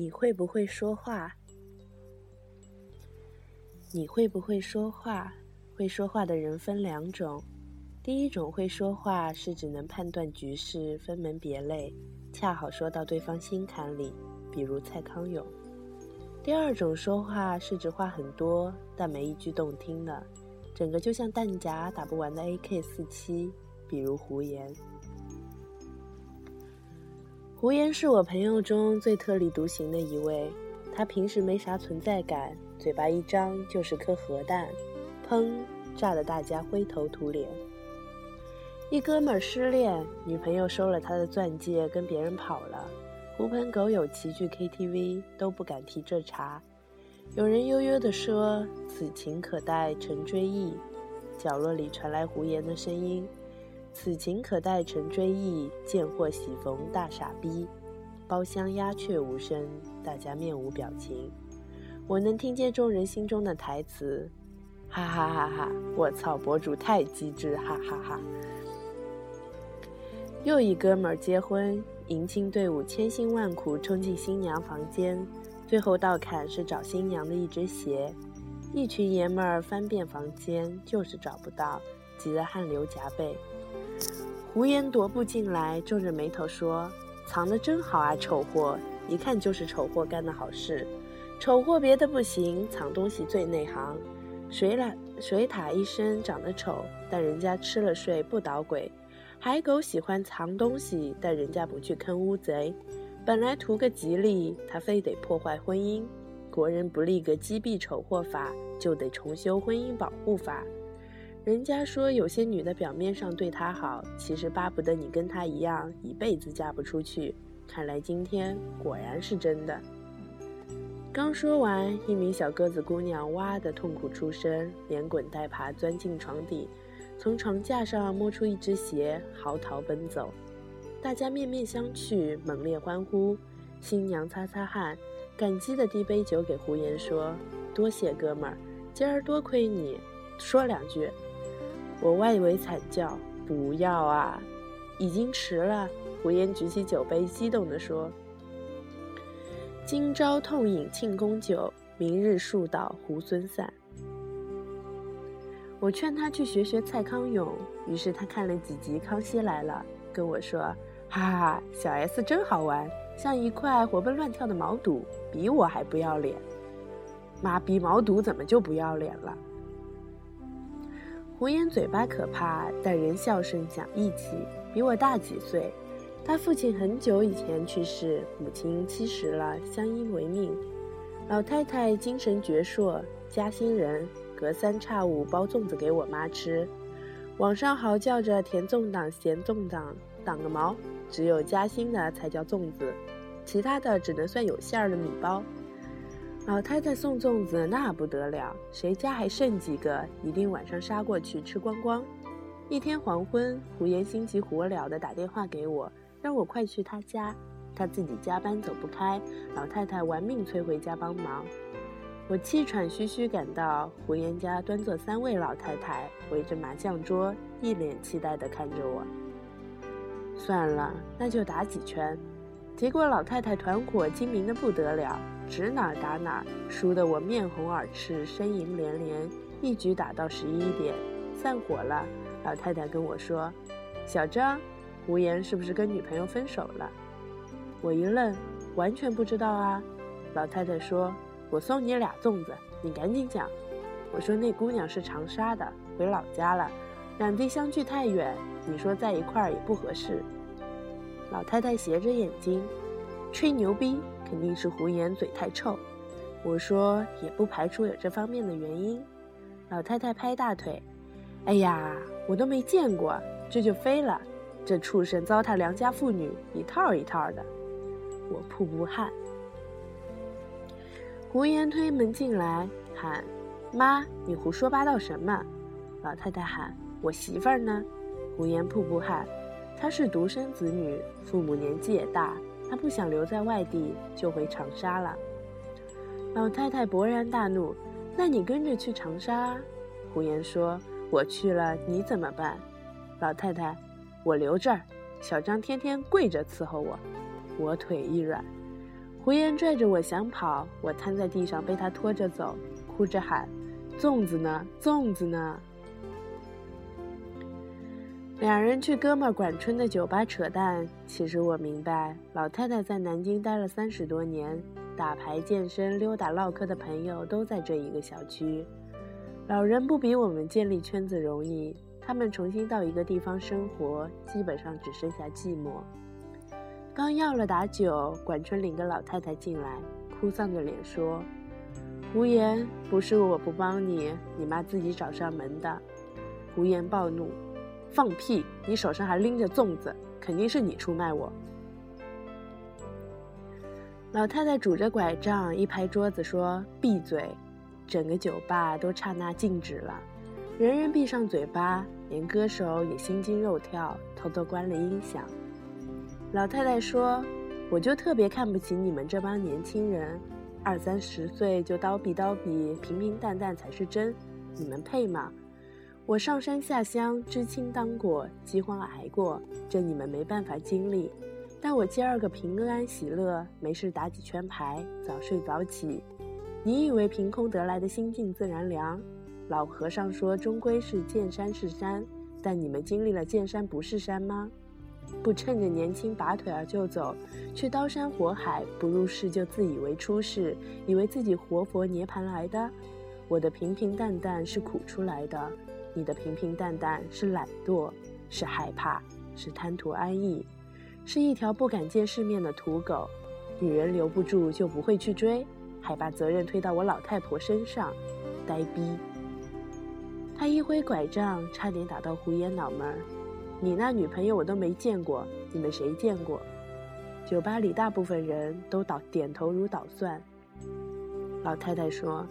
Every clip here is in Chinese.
你会不会说话？你会不会说话？会说话的人分两种，第一种会说话是只能判断局势、分门别类，恰好说到对方心坎里，比如蔡康永；第二种说话是指话很多，但没一句动听的，整个就像弹夹打不完的 AK 四七，比如胡言。胡言是我朋友中最特立独行的一位，他平时没啥存在感，嘴巴一张就是颗核弹，砰，炸得大家灰头土脸。一哥们儿失恋，女朋友收了他的钻戒，跟别人跑了，狐朋狗友齐聚 KTV，都不敢提这茬。有人悠悠地说：“此情可待成追忆。”角落里传来胡言的声音。此情可待成追忆，见或喜逢大傻逼。包厢鸦雀无声，大家面无表情。我能听见众人心中的台词：哈哈哈哈！我操，博主太机智，哈哈哈。又一哥们儿结婚，迎亲队伍千辛万苦冲进新娘房间，最后到坎是找新娘的一只鞋。一群爷们儿翻遍房间，就是找不到，急得汗流浃背。胡言踱步进来，皱着眉头说：“藏得真好啊，丑货！一看就是丑货干的好事。丑货别的不行，藏东西最内行。水獭水獭一身长得丑，但人家吃了睡不捣鬼。海狗喜欢藏东西，但人家不去坑乌贼。本来图个吉利，他非得破坏婚姻。国人不立个击毙丑货法，就得重修婚姻保护法。”人家说有些女的表面上对他好，其实巴不得你跟他一样一辈子嫁不出去。看来今天果然是真的。刚说完，一名小个子姑娘哇的痛苦出声，连滚带爬钻进床底，从床架上摸出一只鞋，嚎啕奔走。大家面面相觑，猛烈欢呼。新娘擦擦汗，感激的递杯酒给胡言，说：“多谢哥们儿，今儿多亏你，说两句。”我外围惨叫：“不要啊！已经迟了。”胡言举起酒杯，激动地说：“今朝痛饮庆功酒，明日树倒猢狲散。”我劝他去学学蔡康永，于是他看了几集《康熙来了》，跟我说：“哈哈，小 S 真好玩，像一块活蹦乱跳的毛肚，比我还不要脸。妈逼毛肚怎么就不要脸了？”胡言嘴巴可怕，但人孝顺讲义气，比我大几岁。他父亲很久以前去世，母亲七十了，相依为命。老太太精神矍铄，嘉兴人，隔三差五包粽子给我妈吃。网上嚎叫着甜粽党、咸粽党，党个毛！只有嘉兴的才叫粽子，其他的只能算有馅儿的米包。老太太送粽子那不得了，谁家还剩几个，一定晚上杀过去吃光光。一天黄昏，胡言心急火燎地打电话给我，让我快去他家。他自己加班走不开，老太太玩命催回家帮忙。我气喘吁吁赶到胡言家，端坐三位老太太围着麻将桌，一脸期待地看着我。算了，那就打几圈。结果老太太团伙精明的不得了，指哪儿打哪儿，输得我面红耳赤，呻吟连连，一局打到十一点，散伙了。老太太跟我说：“小张，胡言是不是跟女朋友分手了？”我一愣，完全不知道啊。老太太说：“我送你俩粽子，你赶紧讲。”我说：“那姑娘是长沙的，回老家了，两地相距太远，你说在一块儿也不合适。”老太太斜着眼睛，吹牛逼，肯定是胡言嘴太臭。我说也不排除有这方面的原因。老太太拍大腿，哎呀，我都没见过，这就飞了。这畜生糟蹋良家妇女，一套一套的。我瀑布汗。胡言推门进来，喊：“妈，你胡说八道什么？”老太太喊：“我媳妇儿呢？”胡言瀑布汗。她是独生子女，父母年纪也大，他不想留在外地，就回长沙了。老太太勃然大怒：“那你跟着去长沙？”胡言说：“我去了，你怎么办？”老太太：“我留这儿。”小张天天跪着伺候我，我腿一软，胡言拽着我想跑，我瘫在地上被他拖着走，哭着喊：“粽子呢？粽子呢？”两人去哥们管春的酒吧扯淡。其实我明白，老太太在南京待了三十多年，打牌、健身、溜达、唠嗑的朋友都在这一个小区。老人不比我们建立圈子容易，他们重新到一个地方生活，基本上只剩下寂寞。刚要了打酒，管春领个老太太进来，哭丧着脸说：“胡言，不是我不帮你，你妈自己找上门的。”胡言暴怒。放屁！你手上还拎着粽子，肯定是你出卖我。老太太拄着拐杖，一拍桌子说：“闭嘴！”整个酒吧都刹那静止了，人人闭上嘴巴，连歌手也心惊肉跳，偷偷关了音响。老太太说：“我就特别看不起你们这帮年轻人，二三十岁就叨逼叨逼，平平淡淡才是真，你们配吗？”我上山下乡，知青当过，饥荒挨过，这你们没办法经历。但我今儿个平安喜乐，没事打几圈牌，早睡早起。你以为凭空得来的心静自然凉？老和尚说，终归是见山是山，但你们经历了见山不是山吗？不趁着年轻拔腿儿就走，去刀山火海，不入世就自以为出世，以为自己活佛涅盘来的。我的平平淡淡是苦出来的。你的平平淡淡是懒惰，是害怕，是贪图安逸，是一条不敢见世面的土狗。女人留不住就不会去追，还把责任推到我老太婆身上，呆逼！他一挥拐杖，差点打到胡言脑门儿。你那女朋友我都没见过，你们谁见过？酒吧里大部分人都倒点头如捣蒜。老太太说。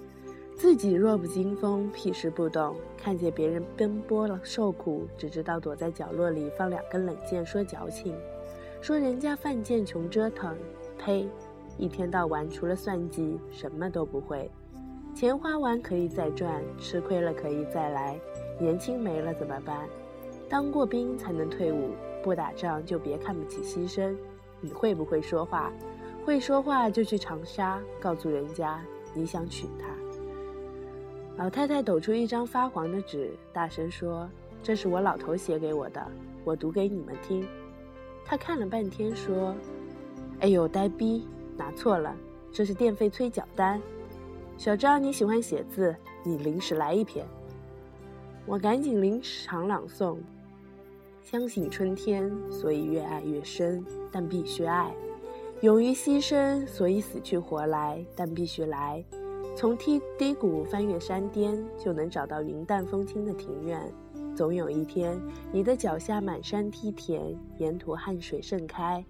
自己弱不禁风，屁事不懂，看见别人奔波了受苦，只知道躲在角落里放两根冷箭说矫情，说人家犯贱穷折腾，呸！一天到晚除了算计什么都不会，钱花完可以再赚，吃亏了可以再来，年轻没了怎么办？当过兵才能退伍，不打仗就别看不起牺牲。你会不会说话？会说话就去长沙，告诉人家你想娶她。老太太抖出一张发黄的纸，大声说：“这是我老头写给我的，我读给你们听。”他看了半天，说：“哎呦，呆逼，拿错了，这是电费催缴单。小张，你喜欢写字，你临时来一篇。”我赶紧临场朗诵：“相信春天，所以越爱越深，但必须爱；勇于牺牲，所以死去活来，但必须来。”从梯低谷翻越山巅，就能找到云淡风轻的庭院。总有一天，你的脚下满山梯田，沿途汗水盛开。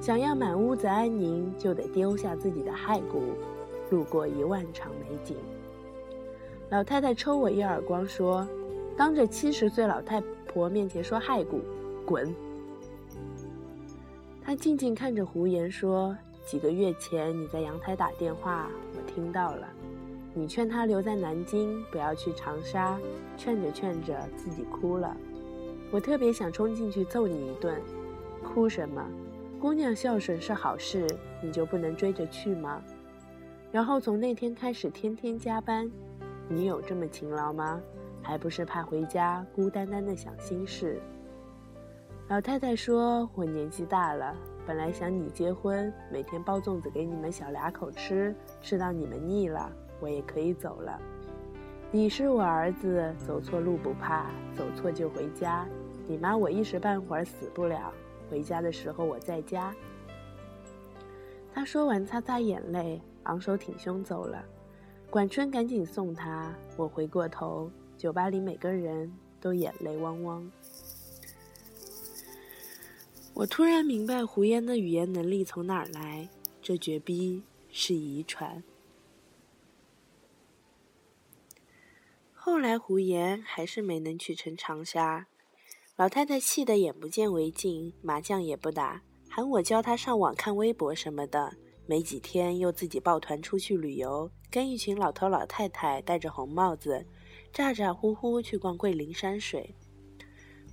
想要满屋子安宁，就得丢下自己的骸骨，路过一万场美景。老太太抽我一耳光，说：“当着七十岁老太婆面前说骸骨，滚！”她静静看着胡言，说：“几个月前你在阳台打电话，我听到了。”你劝他留在南京，不要去长沙，劝着劝着自己哭了。我特别想冲进去揍你一顿，哭什么？姑娘孝顺是好事，你就不能追着去吗？然后从那天开始天天加班，你有这么勤劳吗？还不是怕回家孤单单的想心事。老太太说：“我年纪大了，本来想你结婚，每天包粽子给你们小俩口吃，吃到你们腻了。”我也可以走了。你是我儿子，走错路不怕，走错就回家。你妈我一时半会儿死不了，回家的时候我在家。他说完，擦擦眼泪，昂首挺胸走了。管春赶紧送他。我回过头，酒吧里每个人都眼泪汪汪。我突然明白胡言的语言能力从哪儿来，这绝逼是遗传。后来胡言还是没能去成长沙，老太太气得眼不见为净，麻将也不打，喊我教她上网看微博什么的。没几天又自己抱团出去旅游，跟一群老头老太太戴着红帽子，咋咋呼呼去逛桂林山水。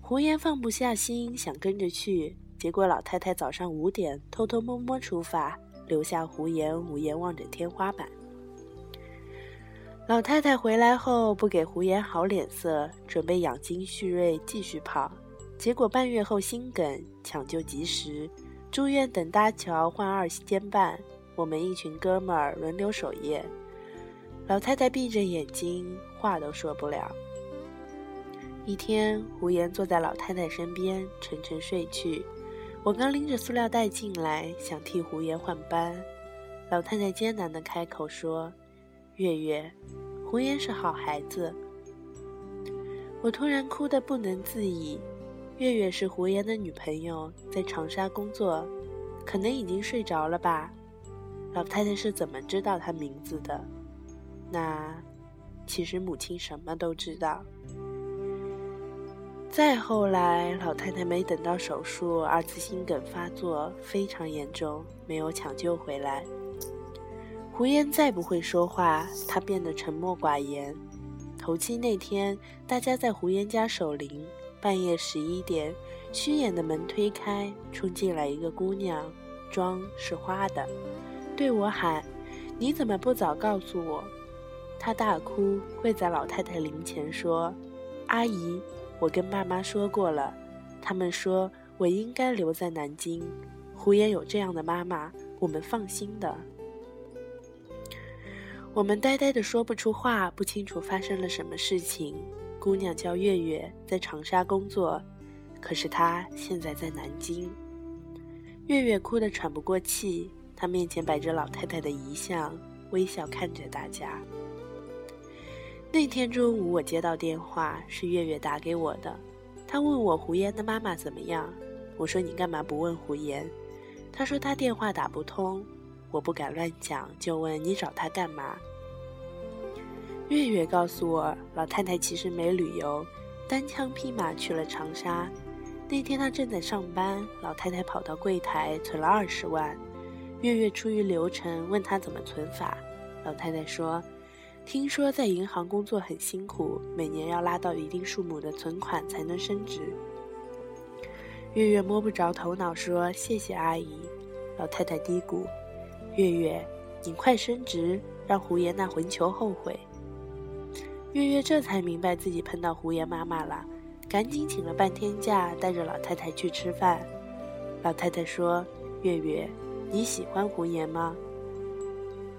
胡言放不下心，想跟着去，结果老太太早上五点偷偷摸摸出发，留下胡言无言望着天花板。老太太回来后不给胡言好脸色，准备养精蓄锐继续跑，结果半月后心梗，抢救及时，住院等搭桥换二监办，我们一群哥们儿轮流守夜。老太太闭着眼睛，话都说不了。一天，胡言坐在老太太身边，沉沉睡去。我刚拎着塑料袋进来，想替胡言换班，老太太艰难地开口说。月月，胡言是好孩子。我突然哭得不能自已。月月是胡言的女朋友，在长沙工作，可能已经睡着了吧？老太太是怎么知道他名字的？那，其实母亲什么都知道。再后来，老太太没等到手术，二次心梗发作，非常严重，没有抢救回来。胡言再不会说话，他变得沉默寡言。头七那天，大家在胡言家守灵，半夜十一点，虚掩的门推开，冲进来一个姑娘，妆是花的，对我喊：“你怎么不早告诉我？”她大哭，跪在老太太灵前说：“阿姨，我跟爸妈说过了，他们说我应该留在南京。胡言有这样的妈妈，我们放心的。”我们呆呆的说不出话，不清楚发生了什么事情。姑娘叫月月，在长沙工作，可是她现在在南京。月月哭得喘不过气，她面前摆着老太太的遗像，微笑看着大家。那天中午，我接到电话，是月月打给我的。她问我胡言的妈妈怎么样，我说你干嘛不问胡言？她说她电话打不通。我不敢乱讲，就问你找他干嘛？月月告诉我，老太太其实没旅游，单枪匹马去了长沙。那天她正在上班，老太太跑到柜台存了二十万。月月出于流程问她怎么存法，老太太说：“听说在银行工作很辛苦，每年要拉到一定数目的存款才能升职。”月月摸不着头脑说：“谢谢阿姨。”老太太嘀咕。月月，你快升职，让胡言那混球后悔。月月这才明白自己碰到胡言妈妈了，赶紧请了半天假，带着老太太去吃饭。老太太说：“月月，你喜欢胡言吗？”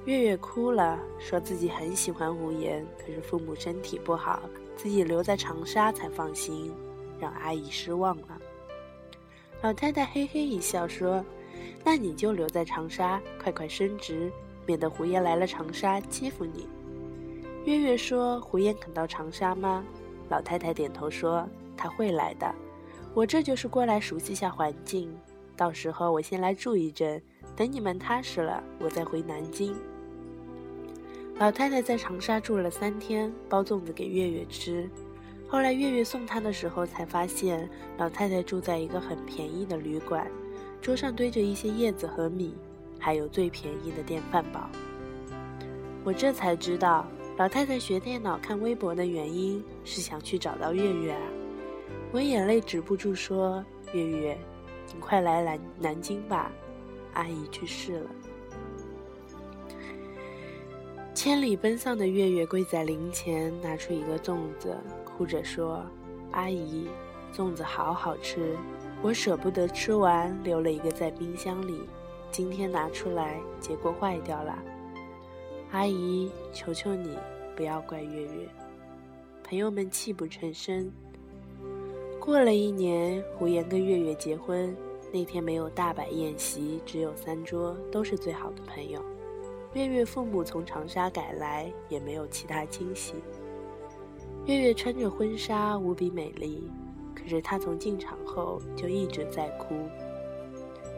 月月哭了，说自己很喜欢胡言，可是父母身体不好，自己留在长沙才放心，让阿姨失望了。老太太嘿嘿一笑说。那你就留在长沙，快快升职，免得胡言来了长沙欺负你。月月说：“胡言肯到长沙吗？”老太太点头说：“他会来的。我这就是过来熟悉下环境，到时候我先来住一阵，等你们踏实了，我再回南京。”老太太在长沙住了三天，包粽子给月月吃。后来月月送她的时候，才发现老太太住在一个很便宜的旅馆。桌上堆着一些叶子和米，还有最便宜的电饭煲。我这才知道，老太太学电脑看微博的原因是想去找到月月啊！我眼泪止不住，说：“月月，你快来南南京吧，阿姨去世了。”千里奔丧的月月跪在灵前，拿出一个粽子，哭着说：“阿姨，粽子好好吃。”我舍不得吃完，留了一个在冰箱里。今天拿出来，结果坏掉了。阿姨，求求你，不要怪月月。朋友们泣不成声。过了一年，胡言跟月月结婚，那天没有大摆宴席，只有三桌，都是最好的朋友。月月父母从长沙赶来，也没有其他惊喜。月月穿着婚纱，无比美丽。可是他从进场后就一直在哭。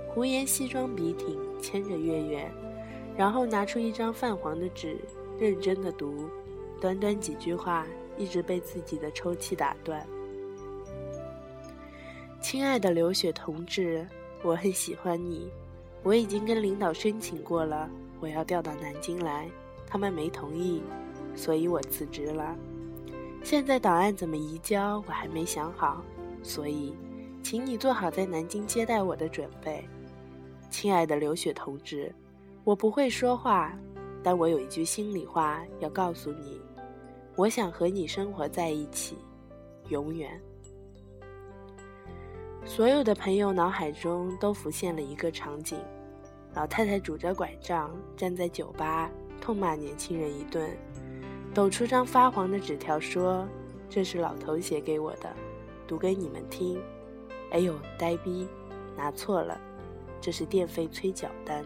胡言西装笔挺，牵着月月，然后拿出一张泛黄的纸，认真的读，短短几句话，一直被自己的抽泣打断。亲爱的刘雪同志，我很喜欢你，我已经跟领导申请过了，我要调到南京来，他们没同意，所以我辞职了。现在档案怎么移交，我还没想好，所以，请你做好在南京接待我的准备，亲爱的刘雪同志，我不会说话，但我有一句心里话要告诉你：我想和你生活在一起，永远。所有的朋友脑海中都浮现了一个场景：老太太拄着拐杖站在酒吧，痛骂年轻人一顿，抖出张发黄的纸条说：“这是老头写给我的，读给你们听。”哎呦，呆逼，拿错了，这是电费催缴单。